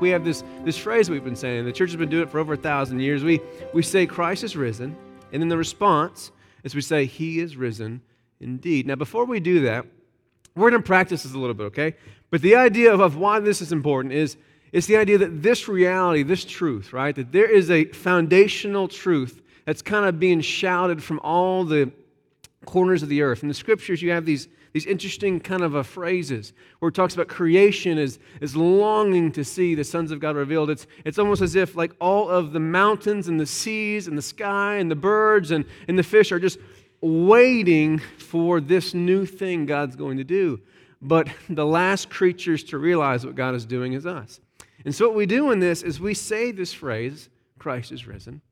we have this, this phrase we've been saying. The church has been doing it for over a thousand years. We, we say, Christ is risen. And then the response is we say, He is risen indeed. Now, before we do that, we're going to practice this a little bit, okay? But the idea of, of why this is important is it's the idea that this reality, this truth, right? That there is a foundational truth that's kind of being shouted from all the corners of the earth. In the scriptures, you have these, these interesting kind of uh, phrases where it talks about creation is, is longing to see the sons of God revealed. It's, it's almost as if like all of the mountains and the seas and the sky and the birds and, and the fish are just waiting for this new thing God's going to do. But the last creatures to realize what God is doing is us. And so what we do in this is we say this phrase, Christ is risen.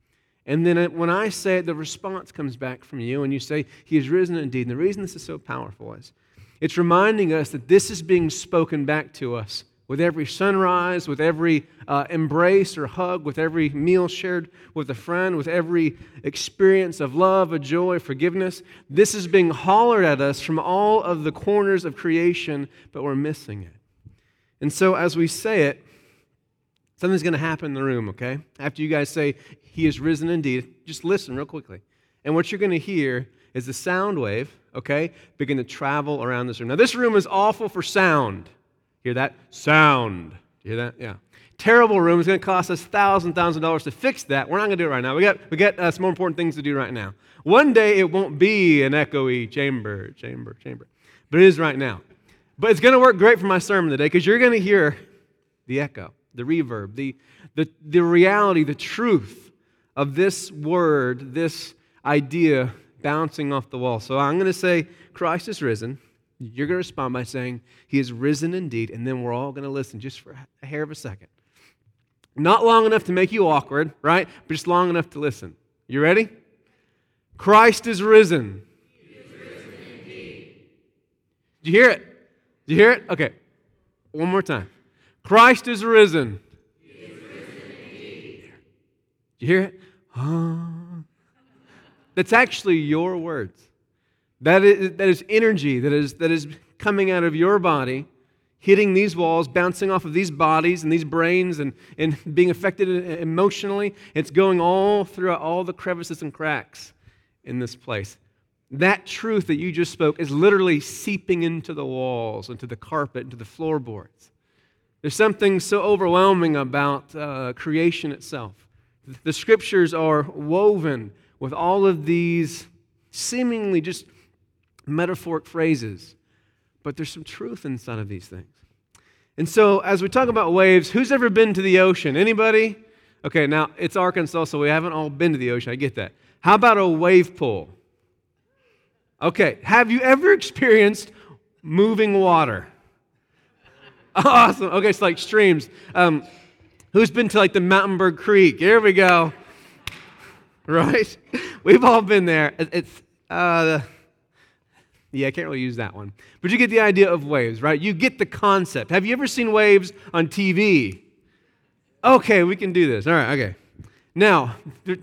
And then when I say it, the response comes back from you, and you say, He is risen indeed. And the reason this is so powerful is it's reminding us that this is being spoken back to us with every sunrise, with every uh, embrace or hug, with every meal shared with a friend, with every experience of love, of joy, forgiveness. This is being hollered at us from all of the corners of creation, but we're missing it. And so as we say it, something's going to happen in the room, okay? After you guys say, he is risen indeed. Just listen real quickly. And what you're going to hear is the sound wave, okay, begin to travel around this room. Now, this room is awful for sound. Hear that? Sound. You hear that? Yeah. Terrible room. It's going to cost us thousand, thousand dollars to fix that. We're not going to do it right now. We got, we got uh, some more important things to do right now. One day it won't be an echoey chamber, chamber, chamber, but it is right now. But it's going to work great for my sermon today because you're going to hear the echo, the reverb, the, the, the reality, the truth of this word, this idea bouncing off the wall. So I'm going to say, Christ is risen. You're going to respond by saying, He is risen indeed. And then we're all going to listen just for a hair of a second. Not long enough to make you awkward, right? But just long enough to listen. You ready? Christ is risen. Is risen Did you hear it? Did you hear it? Okay. One more time. Christ is risen. Is risen Did you hear it? That's actually your words. That is, that is energy that is, that is coming out of your body, hitting these walls, bouncing off of these bodies and these brains, and, and being affected emotionally. It's going all throughout all the crevices and cracks in this place. That truth that you just spoke is literally seeping into the walls, into the carpet, into the floorboards. There's something so overwhelming about uh, creation itself. The scriptures are woven with all of these seemingly just metaphoric phrases, but there's some truth inside of these things. And so, as we talk about waves, who's ever been to the ocean? Anybody? Okay, now it's Arkansas, so we haven't all been to the ocean. I get that. How about a wave pool? Okay, have you ever experienced moving water? Awesome. Okay, it's like streams. Um, Who's been to like the Mountainburg Creek? Here we go. Right? We've all been there. It's, uh, yeah, I can't really use that one. But you get the idea of waves, right? You get the concept. Have you ever seen waves on TV? Okay, we can do this. All right, okay. Now, there,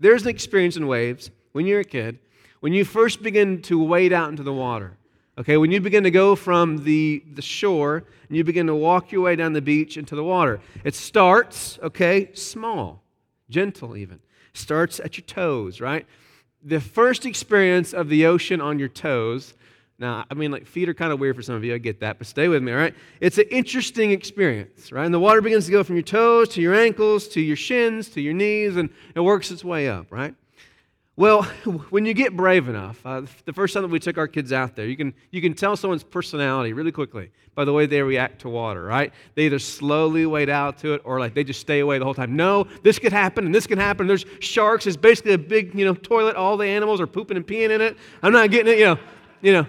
there's an experience in waves when you're a kid, when you first begin to wade out into the water. Okay, when you begin to go from the, the shore and you begin to walk your way down the beach into the water, it starts, okay, small, gentle even. Starts at your toes, right? The first experience of the ocean on your toes. Now, I mean, like feet are kind of weird for some of you, I get that, but stay with me, all right? It's an interesting experience, right? And the water begins to go from your toes to your ankles to your shins to your knees, and it works its way up, right? Well, when you get brave enough, uh, the first time that we took our kids out there, you can, you can tell someone's personality really quickly by the way they react to water, right? They either slowly wade out to it or like they just stay away the whole time. No, this could happen and this can happen. There's sharks. It's basically a big, you know, toilet. All the animals are pooping and peeing in it. I'm not getting it, you know, you know.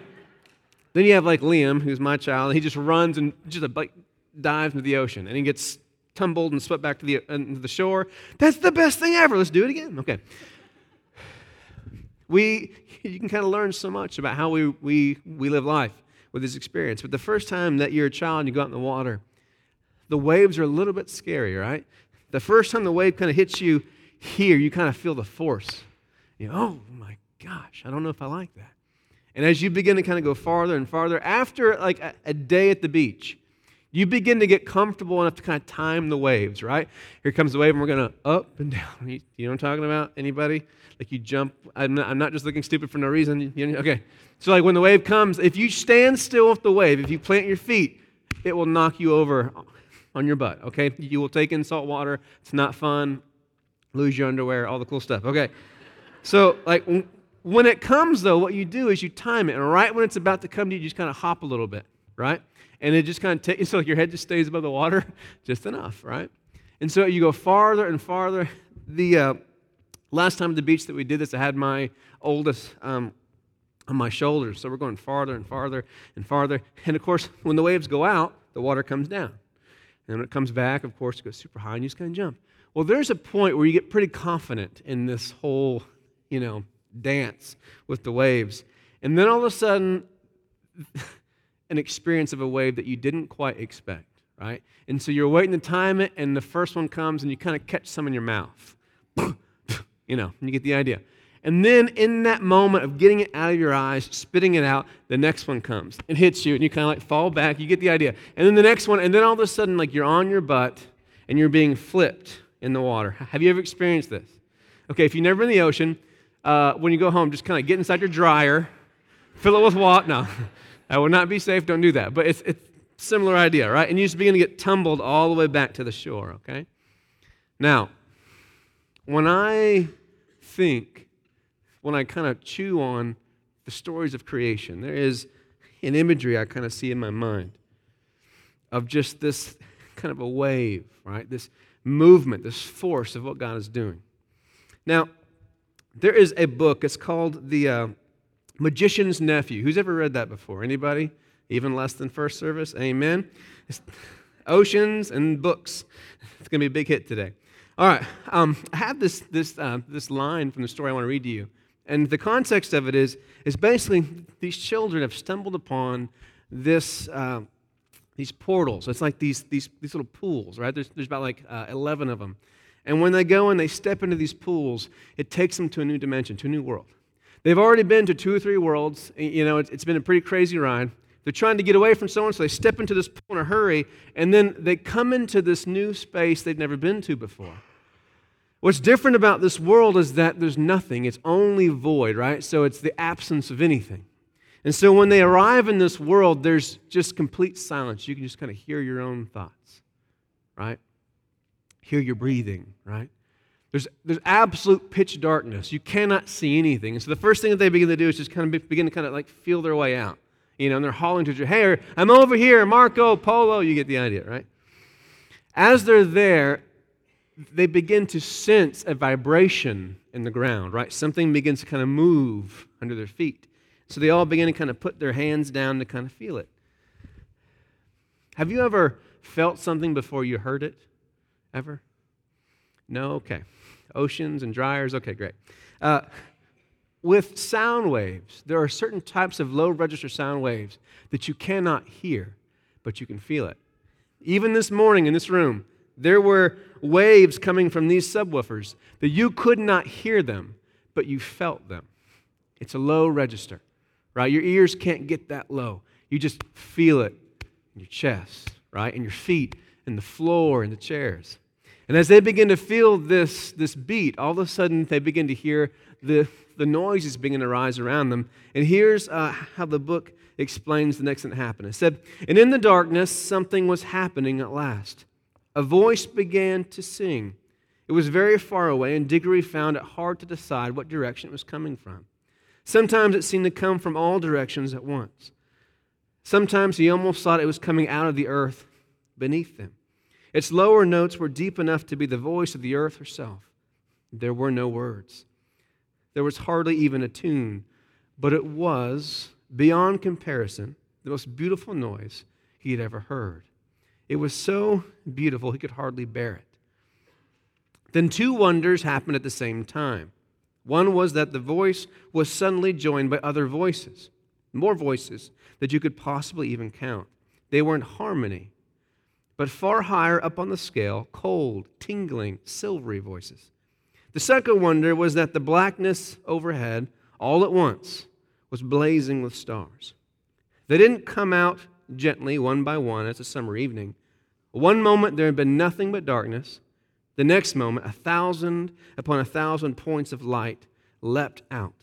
Then you have like Liam, who's my child. And he just runs and just like dives into the ocean and he gets tumbled and swept back to the, uh, the shore. That's the best thing ever. Let's do it again. Okay we, you can kind of learn so much about how we, we, we live life with this experience. But the first time that you're a child and you go out in the water, the waves are a little bit scary, right? The first time the wave kind of hits you here, you kind of feel the force. You know, oh my gosh, I don't know if I like that. And as you begin to kind of go farther and farther, after like a, a day at the beach, You begin to get comfortable enough to kind of time the waves, right? Here comes the wave, and we're going to up and down. You know what I'm talking about? Anybody? Like you jump. I'm not, I'm not just looking stupid for no reason. You okay. So, like when the wave comes, if you stand still with the wave, if you plant your feet, it will knock you over on your butt, okay? You will take in salt water. It's not fun. Lose your underwear, all the cool stuff, okay? So, like, when it comes, though, what you do is you time it, and right when it's about to come to you, you just kind of hop a little bit, right? And it just kind of takes, so your head just stays above the water just enough, right? And so you go farther and farther. The uh, last time at the beach that we did this, I had my oldest um, on my shoulders. So we're going farther and farther and farther. And of course, when the waves go out, the water comes down. And when it comes back, of course, it goes super high and you just kind of jump. Well, there's a point where you get pretty confident in this whole, you know, dance with the waves. And then all of a sudden, an experience of a wave that you didn't quite expect, right? And so you're waiting to time it, and the first one comes, and you kind of catch some in your mouth. you know, you get the idea. And then in that moment of getting it out of your eyes, spitting it out, the next one comes and hits you, and you kind of like fall back. You get the idea. And then the next one, and then all of a sudden, like you're on your butt and you're being flipped in the water. Have you ever experienced this? Okay, if you've never been in the ocean, uh, when you go home, just kind of get inside your dryer, fill it with water. No, that would not be safe. Don't do that. But it's, it's similar idea, right? And you're just begin to get tumbled all the way back to the shore, okay? Now, when I think, when I kind of chew on the stories of creation, there is an imagery I kind of see in my mind of just this kind of a wave, right? This movement, this force of what God is doing. Now, there is a book, it's called The uh, Magician's Nephew. Who's ever read that before? Anybody? Even less than first service? Amen. It's oceans and books. It's going to be a big hit today. All right. Um, I have this, this, uh, this line from the story I want to read to you. And the context of it is, is basically these children have stumbled upon this, uh, these portals. It's like these, these, these little pools, right? There's, there's about like uh, 11 of them. And when they go and they step into these pools, it takes them to a new dimension, to a new world. They've already been to two or three worlds. You know, it's, been a pretty crazy ride. They're trying to get away from someone, so they step into this pool in a hurry, and then they come into this new space they've never been to before. What's different about this world is that there's nothing, it's only void, right? So it's the absence of anything. And so when they arrive in this world, there's just complete silence. You can just kind of hear your own thoughts, right? Hear your breathing, right? There's, there's absolute pitch darkness. You cannot see anything. And so the first thing that they begin to do is just kind of begin to kind of like feel their way out. You know, and they're hauling to each other, hey, I'm over here, Marco, Polo. You get the idea, right? As they're there, they begin to sense a vibration in the ground, right? Something begins to kind of move under their feet. So they all begin to kind of put their hands down to kind of feel it. Have you ever felt something before you heard it? Ever? No? Okay. Oceans and dryers? Okay, great. Uh, with sound waves, there are certain types of low register sound waves that you cannot hear, but you can feel it. Even this morning in this room, there were waves coming from these subwoofers that you could not hear them, but you felt them. It's a low register, right? Your ears can't get that low. You just feel it in your chest, right? In your feet, in the floor, in the chairs. And as they begin to feel this, this beat, all of a sudden they begin to hear the, the noises begin to rise around them. And here's uh, how the book explains the next thing that happened. It said, And in the darkness, something was happening at last a voice began to sing. It was very far away, and Diggory found it hard to decide what direction it was coming from. Sometimes it seemed to come from all directions at once. Sometimes he almost thought it was coming out of the earth beneath them. Its lower notes were deep enough to be the voice of the earth herself. There were no words. There was hardly even a tune, but it was, beyond comparison, the most beautiful noise he had ever heard. It was so beautiful he could hardly bear it. Then two wonders happened at the same time. One was that the voice was suddenly joined by other voices, more voices that you could possibly even count. They were in harmony, but far higher up on the scale, cold, tingling, silvery voices. The second wonder was that the blackness overhead, all at once, was blazing with stars. They didn't come out gently, one by one, as a summer evening. One moment there had been nothing but darkness. The next moment, a thousand upon a thousand points of light leapt out.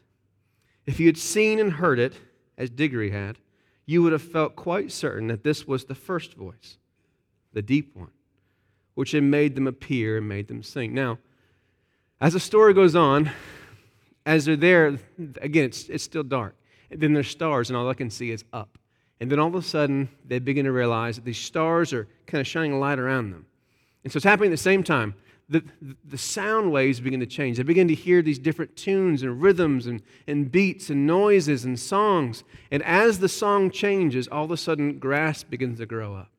If you had seen and heard it, as Diggory had, you would have felt quite certain that this was the first voice, the deep one, which had made them appear and made them sing. Now, as the story goes on, as they're there, again, it's, it's still dark. And then there's stars, and all I can see is up. And then all of a sudden, they begin to realize that these stars are kind of shining a light around them. And so it's happening at the same time. The, the sound waves begin to change. They begin to hear these different tunes and rhythms and, and beats and noises and songs. And as the song changes, all of a sudden, grass begins to grow up.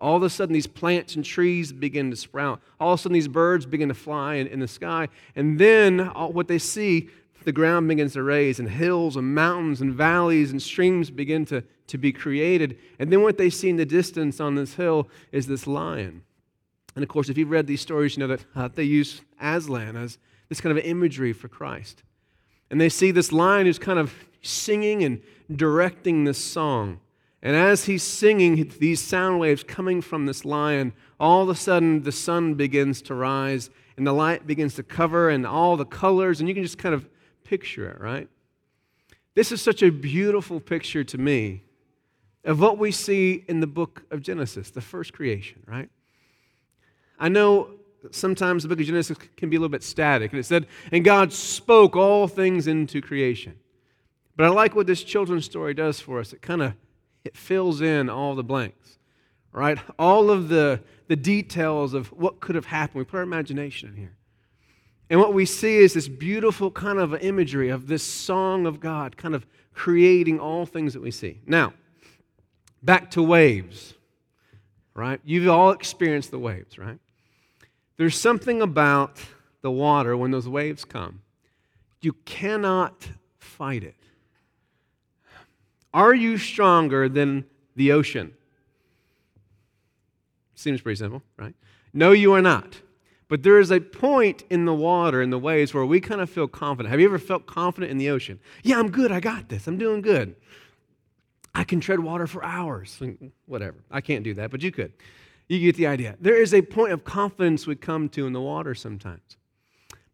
All of a sudden, these plants and trees begin to sprout. All of a sudden, these birds begin to fly in, in the sky. And then, all, what they see, the ground begins to raise, and hills and mountains and valleys and streams begin to, to be created. And then, what they see in the distance on this hill is this lion. And of course, if you've read these stories, you know that uh, they use Aslan as this kind of imagery for Christ. And they see this lion who's kind of singing and directing this song. And as he's singing these sound waves coming from this lion, all of a sudden the sun begins to rise and the light begins to cover and all the colors, and you can just kind of picture it, right? This is such a beautiful picture to me of what we see in the book of Genesis, the first creation, right? I know sometimes the book of Genesis can be a little bit static, and it said, and God spoke all things into creation. But I like what this children's story does for us. It kind of it fills in all the blanks, right? All of the, the details of what could have happened. We put our imagination in here. And what we see is this beautiful kind of imagery of this song of God, kind of creating all things that we see. Now, back to waves, right? You've all experienced the waves, right? There's something about the water when those waves come. You cannot fight it. Are you stronger than the ocean? Seems pretty simple, right? No, you are not. But there is a point in the water, in the waves, where we kind of feel confident. Have you ever felt confident in the ocean? Yeah, I'm good. I got this. I'm doing good. I can tread water for hours. Whatever. I can't do that, but you could. You get the idea. There is a point of confidence we come to in the water sometimes.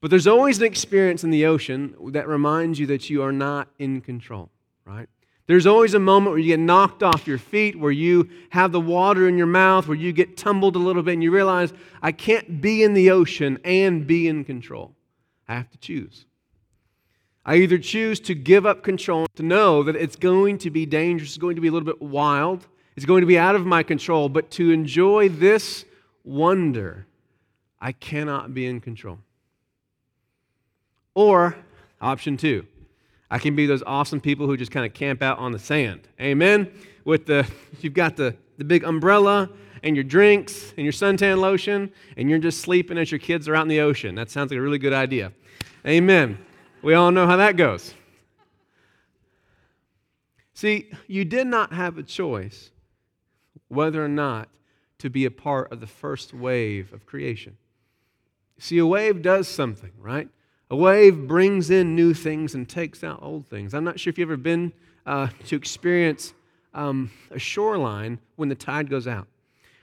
But there's always an experience in the ocean that reminds you that you are not in control, right? There's always a moment where you get knocked off your feet, where you have the water in your mouth, where you get tumbled a little bit, and you realize, I can't be in the ocean and be in control. I have to choose. I either choose to give up control, to know that it's going to be dangerous, it's going to be a little bit wild, it's going to be out of my control, but to enjoy this wonder, I cannot be in control. Or, option two, I can be those awesome people who just kind of camp out on the sand. Amen? With the, you've got the, the big umbrella and your drinks and your suntan lotion, and you're just sleeping as your kids are out in the ocean. That sounds like a really good idea. Amen. We all know how that goes. See, you did not have a choice whether or not to be a part of the first wave of creation. See, a wave does something, right? A wave brings in new things and takes out old things. I'm not sure if you've ever been uh, to experience um, a shoreline when the tide goes out.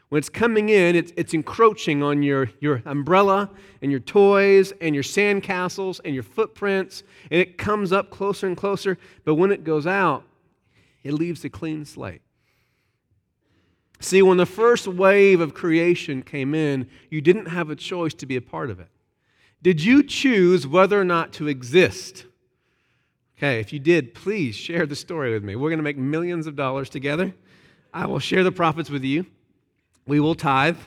When it's coming in, it's, it's encroaching on your, your umbrella and your toys and your sandcastles and your footprints, and it comes up closer and closer. But when it goes out, it leaves a clean slate. See, when the first wave of creation came in, you didn't have a choice to be a part of it. Did you choose whether or not to exist? Okay, if you did, please share the story with me. We're going to make millions of dollars together. I will share the profits with you. We will tithe.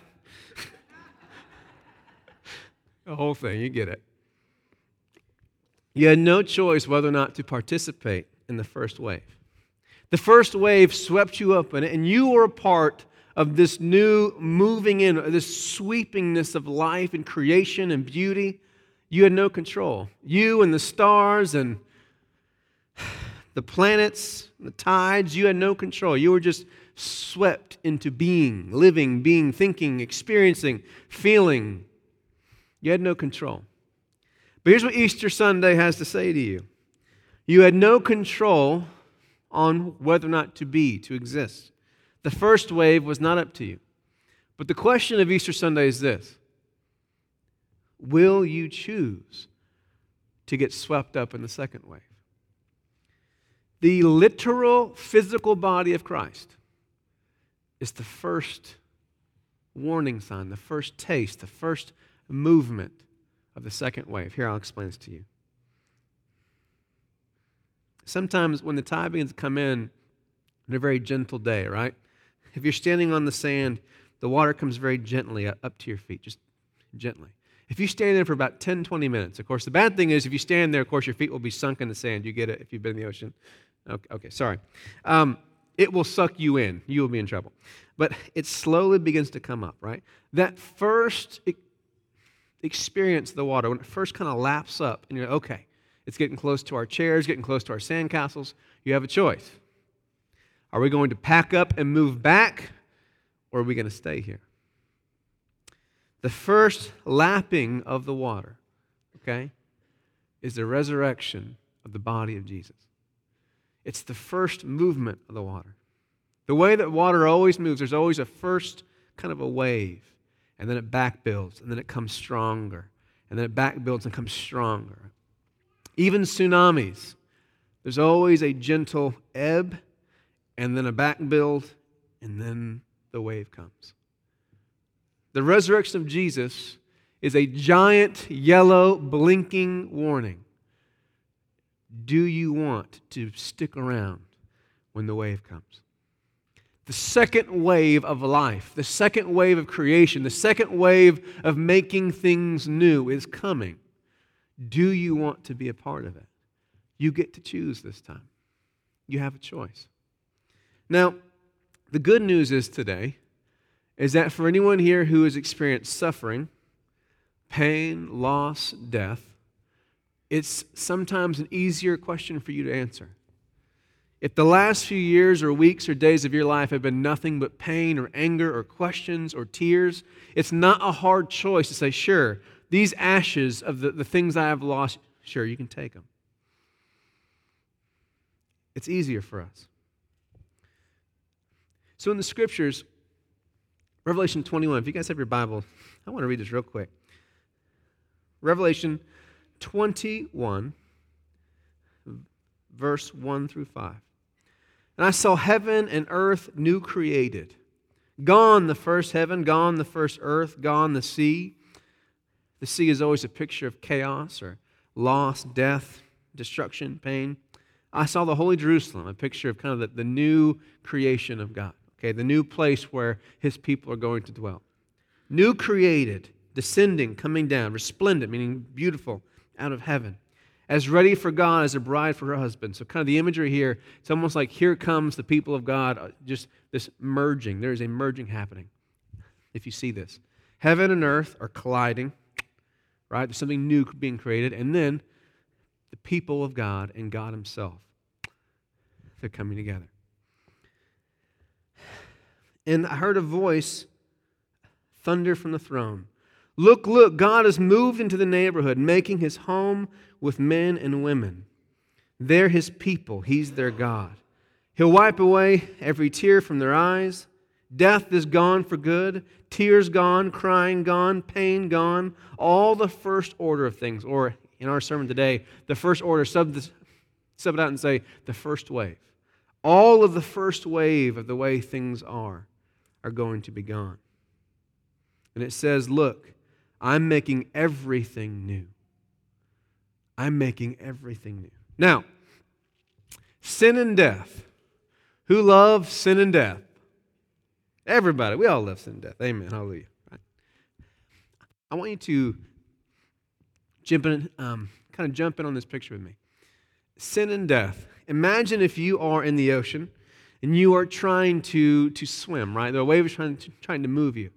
the whole thing, you get it. You had no choice whether or not to participate in the first wave. The first wave swept you up in it, and you were a part of this new moving in, this sweepingness of life and creation and beauty. You had no control. You and the stars and the planets, the tides, you had no control. You were just swept into being, living, being, thinking, experiencing, feeling. You had no control. But here's what Easter Sunday has to say to you you had no control on whether or not to be, to exist. The first wave was not up to you. But the question of Easter Sunday is this Will you choose to get swept up in the second wave? The literal physical body of Christ is the first warning sign, the first taste, the first movement of the second wave. Here, I'll explain this to you. Sometimes when the to come in, on a very gentle day, right? If you're standing on the sand, the water comes very gently up to your feet, just gently. If you stand there for about 10, 20 minutes, of course, the bad thing is if you stand there, of course, your feet will be sunk in the sand. You get it if you've been in the ocean. Okay, okay sorry. Um, it will suck you in. You will be in trouble. But it slowly begins to come up, right? That first experience of the water, when it first kind of laps up, and you're okay, it's getting close to our chairs, getting close to our sandcastles, you have a choice. Are we going to pack up and move back, or are we going to stay here? The first lapping of the water, okay, is the resurrection of the body of Jesus. It's the first movement of the water. The way that water always moves, there's always a first kind of a wave, and then it back builds, and then it comes stronger, and then it back builds and comes stronger. Even tsunamis, there's always a gentle ebb, and then a back build, and then the wave comes. The resurrection of Jesus is a giant yellow blinking warning. Do you want to stick around when the wave comes? The second wave of life, the second wave of creation, the second wave of making things new is coming. Do you want to be a part of it? You get to choose this time. You have a choice. Now, the good news is today is that for anyone here who has experienced suffering, pain, loss, death, it's sometimes an easier question for you to answer. If the last few years or weeks or days of your life have been nothing but pain or anger or questions or tears, it's not a hard choice to say, sure, these ashes of the, the things I have lost, sure, you can take them. It's easier for us. So in the scriptures, Revelation 21, if you guys have your Bible, I want to read this real quick. Revelation 21, verse 1 through 5. And I saw heaven and earth new created. Gone the first heaven, gone the first earth, gone the sea. The sea is always a picture of chaos or loss, death, destruction, pain. I saw the Holy Jerusalem, a picture of kind of the, the new creation of God okay, the new place where his people are going to dwell. New created, descending, coming down, resplendent, meaning beautiful, out of heaven, as ready for God as a bride for her husband. So, kind of the imagery here, it's almost like here comes the people of God, uh, just this merging. There is a merging happening, if you see this. Heaven and earth are colliding, right? There's something new being created, and then the people of God and God Himself, they're coming together. And I heard a voice thunder from the throne. Look, look, God has moved into the neighborhood, making his home with men and women. They're his people, he's their God. He'll wipe away every tear from their eyes. Death is gone for good, tears gone, crying gone, pain gone. All the first order of things, or in our sermon today, the first order, sub, sub it out and say the first wave. All of the first wave of the way things are are going to be gone. And it says, Look, I'm making everything new. I'm making everything new. Now, sin and death. Who loves sin and death? Everybody. We all love sin and death. Amen. Hallelujah. Right? I want you to jump in, um, kind of jump in on this picture with me. Sin and death. Imagine if you are in the ocean and you are trying to, to swim, right? The wave is trying to, trying to move you.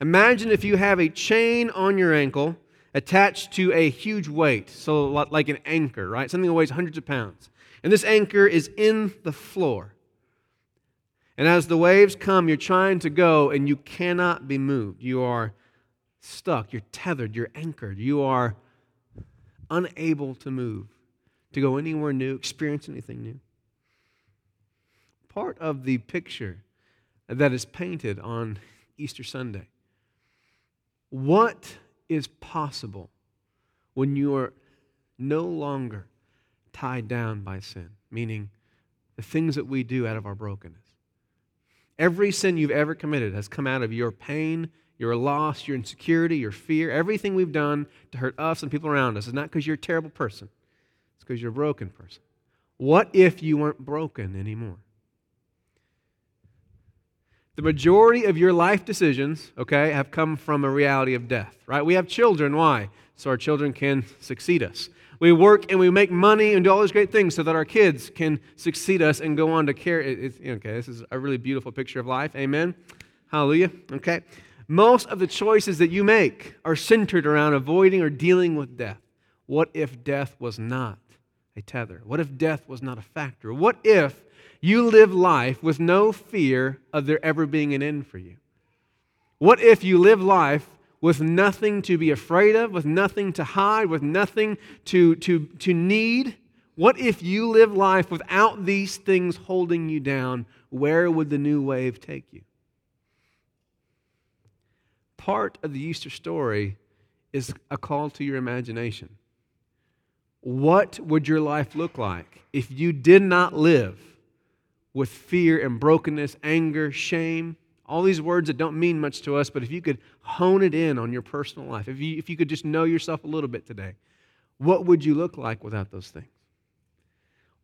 Imagine if you have a chain on your ankle attached to a huge weight, so like an anchor, right? Something that weighs hundreds of pounds. And this anchor is in the floor. And as the waves come, you're trying to go and you cannot be moved. You are stuck, you're tethered, you're anchored, you are unable to move, to go anywhere new, experience anything new part of the picture that is painted on Easter Sunday. What is possible when you are no longer tied down by sin? Meaning, the things that we do out of our brokenness. Every sin you've ever committed has come out of your pain, your loss, your insecurity, your fear. Everything we've done to hurt us and people around us is not because you're a terrible person, it's because you're a broken person. What if you weren't broken anymore? The majority of your life decisions, okay, have come from a reality of death, right? We have children. Why? So our children can succeed us. We work and we make money and do all these great things so that our kids can succeed us and go on to care. It's, okay, this is a really beautiful picture of life. Amen. Hallelujah. Okay. Most of the choices that you make are centered around avoiding or dealing with death. What if death was not a tether? What if death was not a factor? What if you live life with no fear of there ever being an end for you? What if you live life with nothing to be afraid of, with nothing to hide, with nothing to, to, to need? What if you live life without these things holding you down? Where would the new wave take you? Part of the Easter story is a call to your imagination. What would your life look like if you did not live with fear and brokenness, anger, shame, all these words that don't mean much to us, but if you could hone it in on your personal life, if you, if you could just know yourself a little bit today, what would you look like without those things?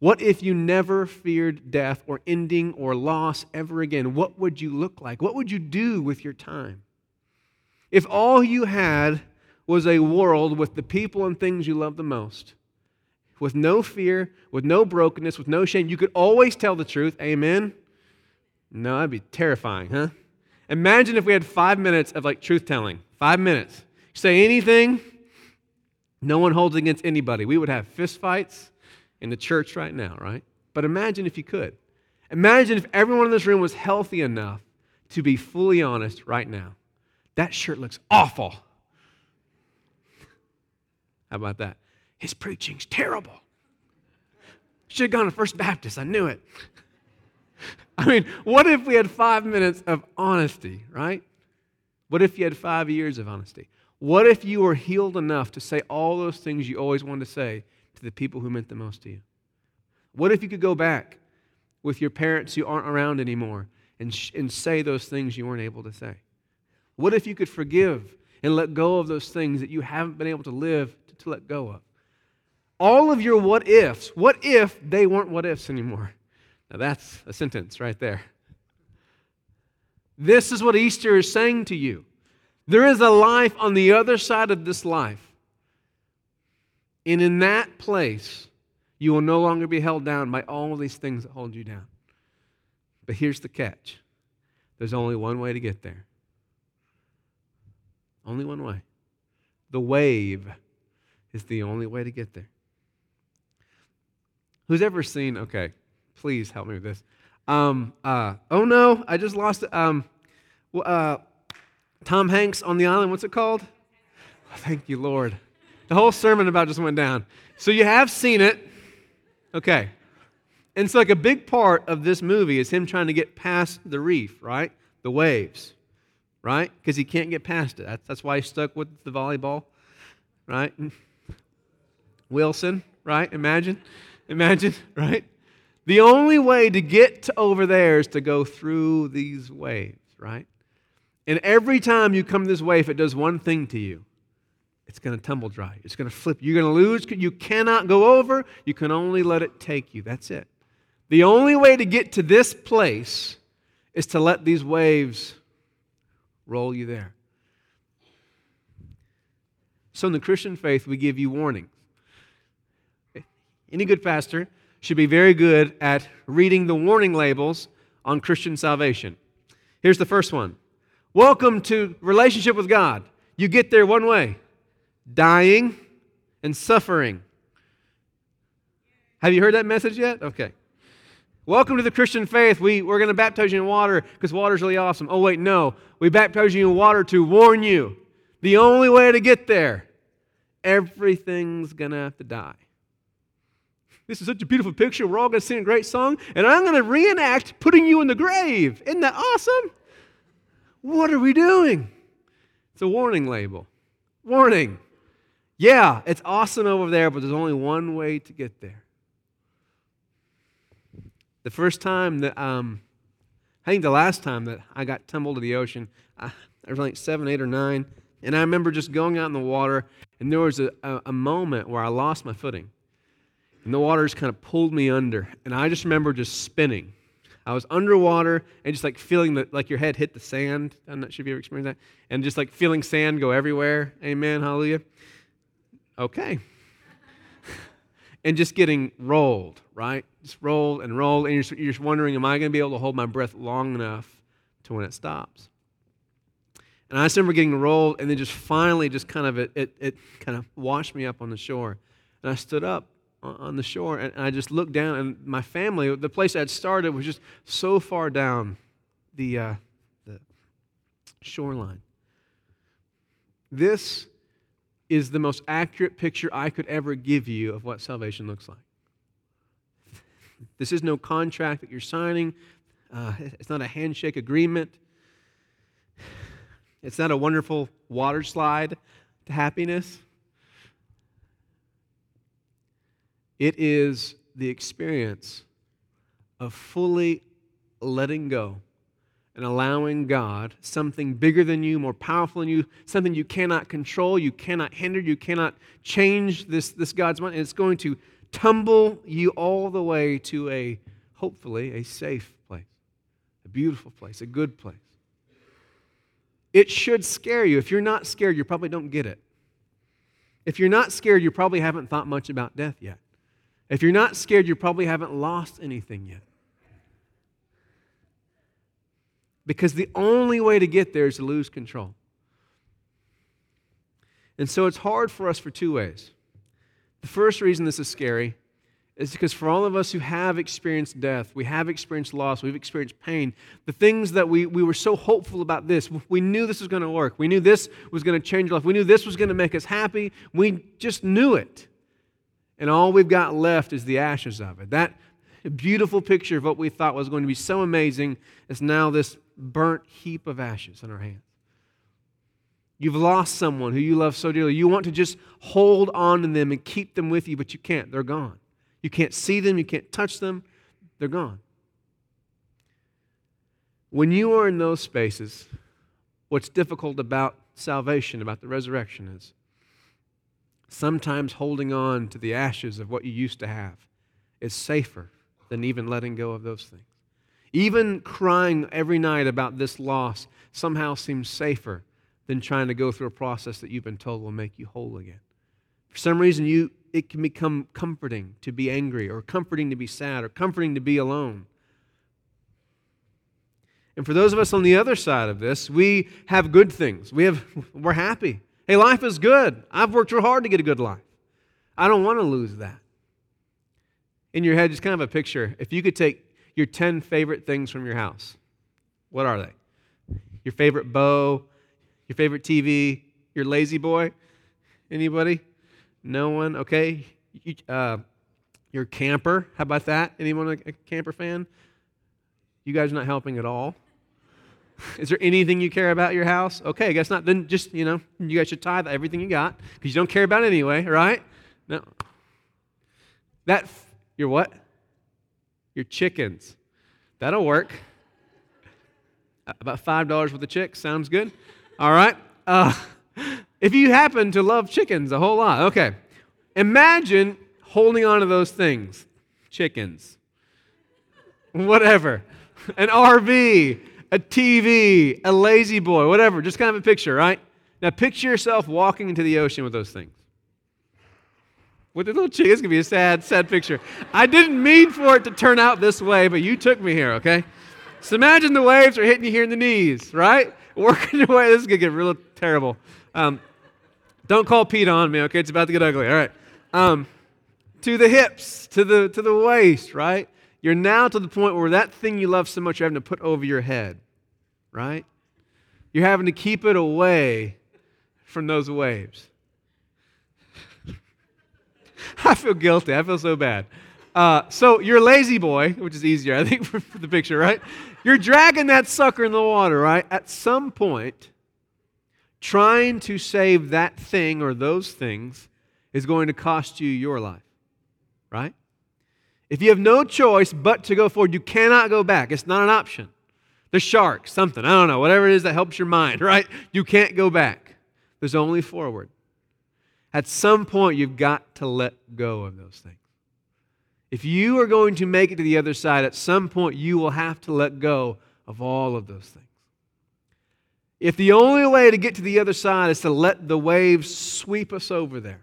What if you never feared death or ending or loss ever again? What would you look like? What would you do with your time? If all you had was a world with the people and things you love the most, with no fear, with no brokenness, with no shame. You could always tell the truth. Amen? No, that'd be terrifying, huh? Imagine if we had five minutes of like truth telling. Five minutes. Say anything, no one holds against anybody. We would have fistfights in the church right now, right? But imagine if you could. Imagine if everyone in this room was healthy enough to be fully honest right now. That shirt looks awful. How about that? His preaching's terrible. Should have gone to First Baptist. I knew it. I mean, what if we had five minutes of honesty, right? What if you had five years of honesty? What if you were healed enough to say all those things you always wanted to say to the people who meant the most to you? What if you could go back with your parents who aren't around anymore and, sh- and say those things you weren't able to say? What if you could forgive and let go of those things that you haven't been able to live to, to let go of? All of your what ifs. What if they weren't what ifs anymore? Now that's a sentence right there. This is what Easter is saying to you. There is a life on the other side of this life. And in that place, you will no longer be held down by all these things that hold you down. But here's the catch there's only one way to get there. Only one way. The wave is the only way to get there. Who's ever seen, okay, please help me with this. Um, uh, oh no, I just lost. Um, uh, Tom Hanks on the island, what's it called? Thank you, Lord. The whole sermon about just went down. So you have seen it. Okay. And so, like, a big part of this movie is him trying to get past the reef, right? The waves, right? Because he can't get past it. That's, that's why he's stuck with the volleyball, right? Wilson, right? Imagine. Imagine, right? The only way to get over there is to go through these waves, right? And every time you come this way, if it does one thing to you, it's going to tumble dry. It's going to flip. You're going to lose. You cannot go over. You can only let it take you. That's it. The only way to get to this place is to let these waves roll you there. So in the Christian faith, we give you warnings. Any good pastor should be very good at reading the warning labels on Christian salvation. Here's the first one Welcome to relationship with God. You get there one way dying and suffering. Have you heard that message yet? Okay. Welcome to the Christian faith. We, we're going to baptize you in water because water's really awesome. Oh, wait, no. We baptize you in water to warn you. The only way to get there, everything's going to have to die. This is such a beautiful picture. We're all going to sing a great song, and I'm going to reenact putting you in the grave. Isn't that awesome? What are we doing? It's a warning label. Warning. Yeah, it's awesome over there, but there's only one way to get there. The first time that, um, I think the last time that I got tumbled to the ocean, I, I was like seven, eight, or nine, and I remember just going out in the water, and there was a, a, a moment where I lost my footing. And the water just kind of pulled me under. And I just remember just spinning. I was underwater and just like feeling that, like your head hit the sand. I'm not sure if you ever experienced that. And just like feeling sand go everywhere. Amen. Hallelujah. Okay. and just getting rolled, right? Just rolled and rolled. And you're, you're just wondering, am I going to be able to hold my breath long enough to when it stops? And I just remember getting rolled and then just finally just kind of it, it, it kind of washed me up on the shore. And I stood up on the shore and I just looked down and my family, the place I'd started was just so far down the, uh, the shoreline. This is the most accurate picture I could ever give you of what salvation looks like. This is no contract that you're signing. Uh, it's not a handshake agreement. It's not a wonderful water slide to happiness. It is the experience of fully letting go and allowing God, something bigger than you, more powerful than you, something you cannot control, you cannot hinder, you cannot change this, this God's mind. It's going to tumble you all the way to a, hopefully, a safe place, a beautiful place, a good place. It should scare you. If you're not scared, you probably don't get it. If you're not scared, you probably haven't thought much about death yet. If you're not scared, you probably haven't lost anything yet. Because the only way to get there is to lose control. And so it's hard for us for two ways. The first reason this is scary is because for all of us who have experienced death, we have experienced loss, we've experienced pain, the things that we, we were so hopeful about this, we knew this was going to work. We knew this was going to change life. We knew this was going to make us happy. We just knew it. And all we've got left is the ashes of it. That beautiful picture of what we thought was going to be so amazing is now this burnt heap of ashes in our hands. You've lost someone who you love so dearly. You want to just hold on to them and keep them with you, but you can't. They're gone. You can't see them, you can't touch them, they're gone. When you are in those spaces, what's difficult about salvation, about the resurrection, is sometimes holding on to the ashes of what you used to have is safer than even letting go of those things. Even crying every night about this loss somehow seems safer than trying to go through a process that you've been told will make you whole again. For some reason, you, it can become comforting to be angry, or comforting to be sad, or comforting to be alone. And for those of us on the other side of this, we have good things. We have, we're happy. Hey, life is good. I've worked real hard to get a good life. I don't want to lose that. In your head, just kind of a picture. If you could take your 10 favorite things from your house, what are they? Your favorite bow, your favorite TV, your lazy boy? Anybody? No one? Okay. You, uh, your camper. How about that? Anyone a, a camper fan? You guys are not helping at all. Is there anything you care about your house? Okay, I guess not. Then just, you know, you guys should tithe everything you got because you don't care about it anyway, right? No. That, your what? Your chickens. That'll work. About $5 worth of chicks. Sounds good. All right. Uh, if you happen to love chickens a whole lot, okay. Imagine holding on to those things chickens, whatever, an RV, a TV, a lazy boy, whatever. Just kind of a picture, right? Now picture yourself walking into the ocean with those things. With the little chicken, it's gonna be a sad, sad picture. I didn't mean for it to turn out this way, but you took me here, okay? So imagine the waves are hitting you here in the knees, right? Working your way. This is gonna get real terrible. Um, don't call PETA on me, okay? It's about to get ugly. All right. Um, to the hips, to the to the waist, right? You're now to the point where that thing you love so much you're having to put over your head, right? You're having to keep it away from those waves. I feel guilty. I feel so bad. Uh, so you're a lazy boy, which is easier, I think, for, for the picture, right? You're dragging that sucker in the water, right? At some point, trying to save that thing or those things is going to cost you your life, right? If you have no choice but to go forward, you cannot go back. It's not an option. The shark, something, I don't know, whatever it is that helps your mind, right? You can't go back. There's only forward. At some point, you've got to let go of those things. If you are going to make it to the other side, at some point you will have to let go of all of those things. If the only way to get to the other side is to let the waves sweep us over there,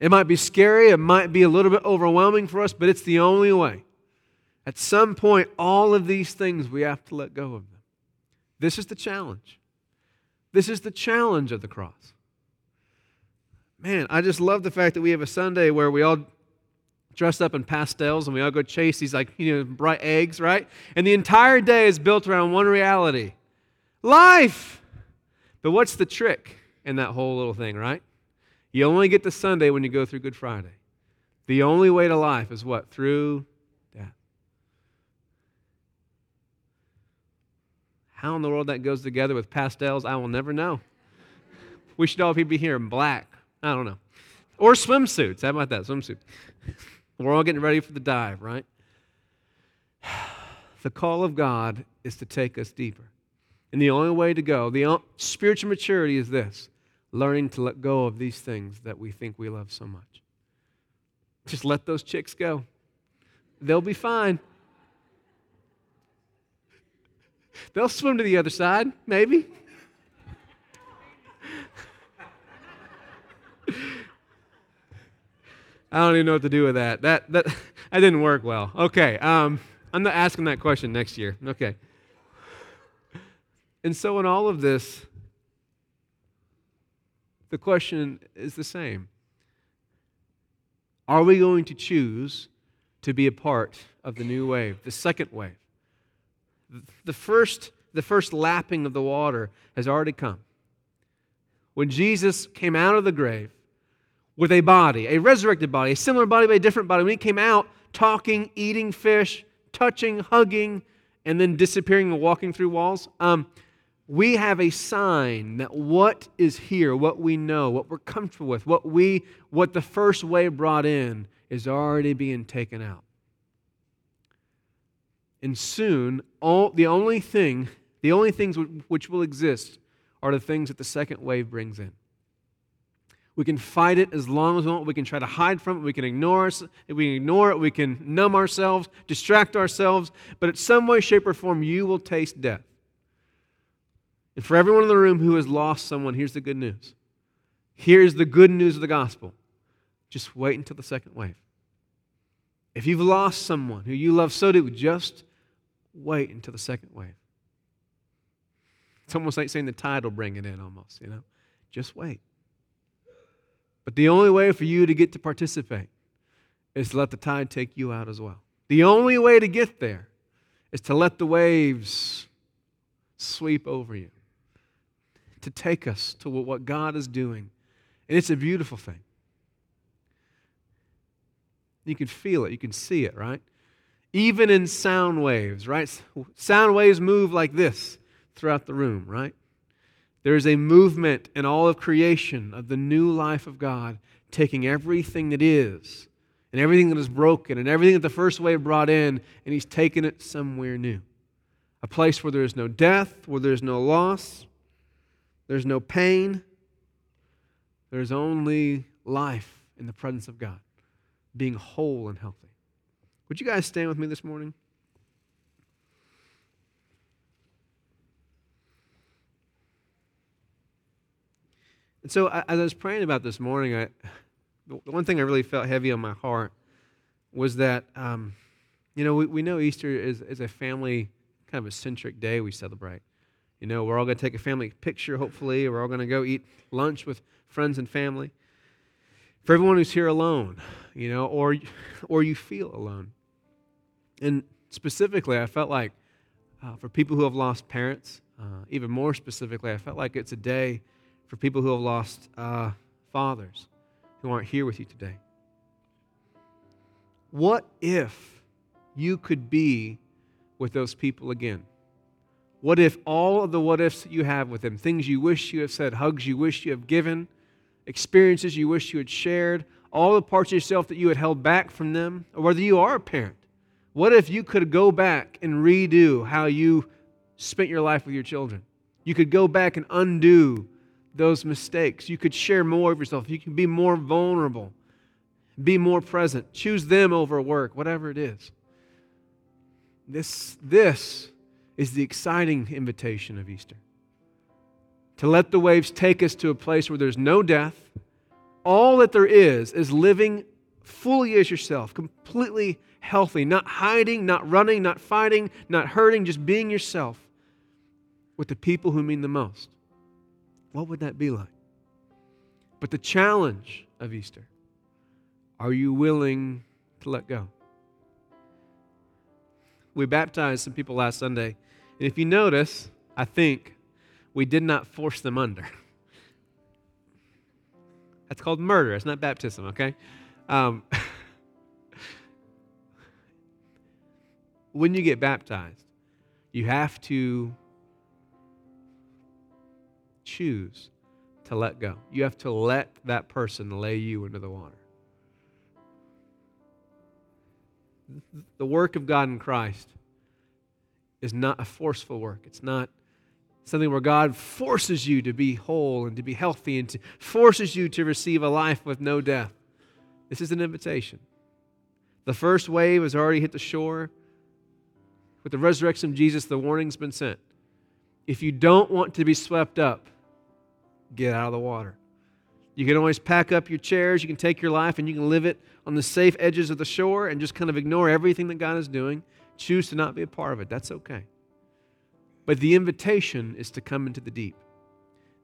it might be scary, it might be a little bit overwhelming for us, but it's the only way. At some point, all of these things we have to let go of them. This is the challenge. This is the challenge of the cross. Man, I just love the fact that we have a Sunday where we all dress up in pastels and we all go chase these like you know bright eggs right and the entire day is built around one reality life but what's the trick in that whole little thing right you only get to sunday when you go through good friday. The only way to life is what? Through death. How in the world that goes together with pastels i will never know. We should all be here in black. I don't know. Or swimsuits. How about that? Swimsuit. we're all getting ready for the dive, right? The call of God is to take us deeper. And the only way to go, the spiritual maturity is this learning to let go of these things that we think we love so much. Just let those chicks go. They'll be fine. They'll swim to the other side, maybe. I don't even know what to do with that. That that that didn't work well. Okay, um, I'm not asking that question next year. Okay. And so, in all of this, the question is the same: Are we going to choose to be a part of the new wave, the second wave? The first, the first lapping of the water has already come. When Jesus came out of the grave with a body, a resurrected body, a similar body but a different body. When he came out, talking, eating fish, touching, hugging, and then disappearing and walking through walls, um, we have a sign that what is here, what we know, what we're comfortable with, what we, what the first wave brought in, is already being taken out. And soon, all, the only thing, the only things which will exist are the things that the second wave brings in. We can fight it as long as we want. We can try to hide from it. We can ignore it. We can ignore it. We can numb ourselves, distract ourselves. But in some way, shape, or form, you will taste death. And for everyone in the room who has lost someone, here's the good news. Here's the good news of the gospel. Just wait until the second wave. If you've lost someone who you love so deeply, just wait until the second wave. It's almost like saying the tide will bring it in, almost, you know? Just wait. But the only way for you to get to participate is to let the tide take you out as well. The only way to get there is to let the waves sweep over you, to take us to what God is doing. And it's a beautiful thing. You can feel it, you can see it, right? Even in sound waves, right? Sound waves move like this throughout the room, right? There is a movement in all of creation of the new life of God, taking everything that is and everything that is broken and everything that the first wave brought in, and He's taken it somewhere new. A place where there is no death, where there is no loss, there's no pain, there's only life in the presence of God, being whole and healthy. Would you guys stand with me this morning? And so, as I was praying about this morning, I, the one thing I really felt heavy on my heart was that, um, you know, we, we know Easter is, is a family kind of a centric day we celebrate. You know, we're all going to take a family picture, hopefully. We're all going to go eat lunch with friends and family. For everyone who's here alone, you know, or, or you feel alone. And specifically, I felt like uh, for people who have lost parents, uh, even more specifically, I felt like it's a day for people who have lost uh, fathers who aren't here with you today. What if you could be with those people again? What if all of the what ifs you have with them, things you wish you have said, hugs you wish you have given, experiences you wish you had shared, all the parts of yourself that you had held back from them, or whether you are a parent, what if you could go back and redo how you spent your life with your children? You could go back and undo those mistakes. You could share more of yourself. You can be more vulnerable, be more present. Choose them over work, whatever it is. This, this is the exciting invitation of Easter. To let the waves take us to a place where there's no death. All that there is is living fully as yourself, completely healthy, not hiding, not running, not fighting, not hurting, just being yourself with the people who mean the most. What would that be like? But the challenge of Easter are you willing to let go? We baptized some people last Sunday, and if you notice, I think we did not force them under. That's called murder. It's not baptism, okay? Um, when you get baptized, you have to choose to let go. You have to let that person lay you into the water. The work of God in Christ is not a forceful work. It's not something where God forces you to be whole and to be healthy and to forces you to receive a life with no death. This is an invitation. The first wave has already hit the shore. With the resurrection of Jesus, the warning's been sent. If you don't want to be swept up, get out of the water. You can always pack up your chairs, you can take your life, and you can live it on the safe edges of the shore and just kind of ignore everything that God is doing. Choose to not be a part of it. That's okay. But the invitation is to come into the deep.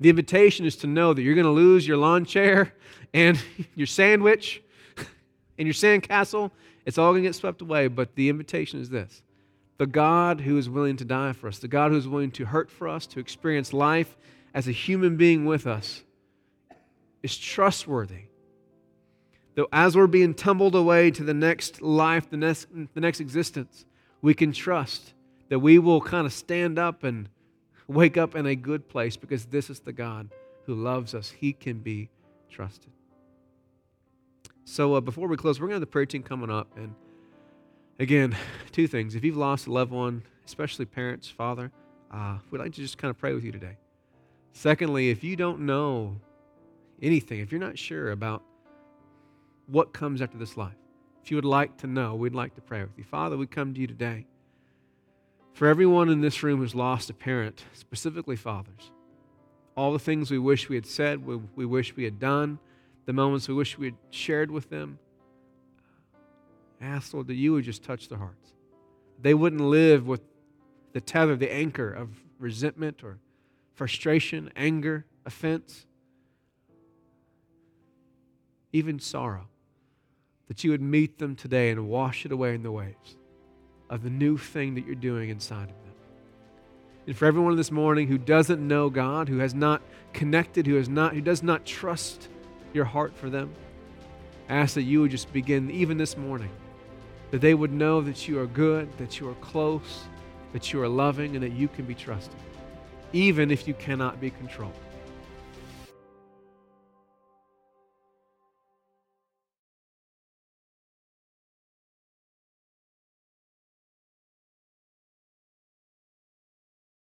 The invitation is to know that you're going to lose your lawn chair and your sandwich and your sandcastle. It's all going to get swept away. But the invitation is this the God who is willing to die for us, the God who is willing to hurt for us, to experience life as a human being with us, is trustworthy. Though as we're being tumbled away to the next life, the next, the next existence, we can trust that we will kind of stand up and wake up in a good place because this is the God who loves us. He can be trusted. So uh, before we close, we're going to have the prayer team coming up. And again, two things. If you've lost a loved one, especially parents, father, uh, we'd like to just kind of pray with you today. Secondly, if you don't know anything, if you're not sure about what comes after this life, if you would like to know, we'd like to pray with you. Father, we come to you today. For everyone in this room who's lost a parent, specifically fathers, all the things we wish we had said, we, we wish we had done, the moments we wish we had shared with them, ask, Lord, that you would just touch their hearts. They wouldn't live with the tether, the anchor of resentment or frustration, anger, offense, even sorrow. That you would meet them today and wash it away in the waves of the new thing that you're doing inside of them. And for everyone this morning who doesn't know God, who has not connected, who has not, who does not trust your heart for them, I ask that you would just begin even this morning, that they would know that you are good, that you are close, that you are loving, and that you can be trusted, even if you cannot be controlled.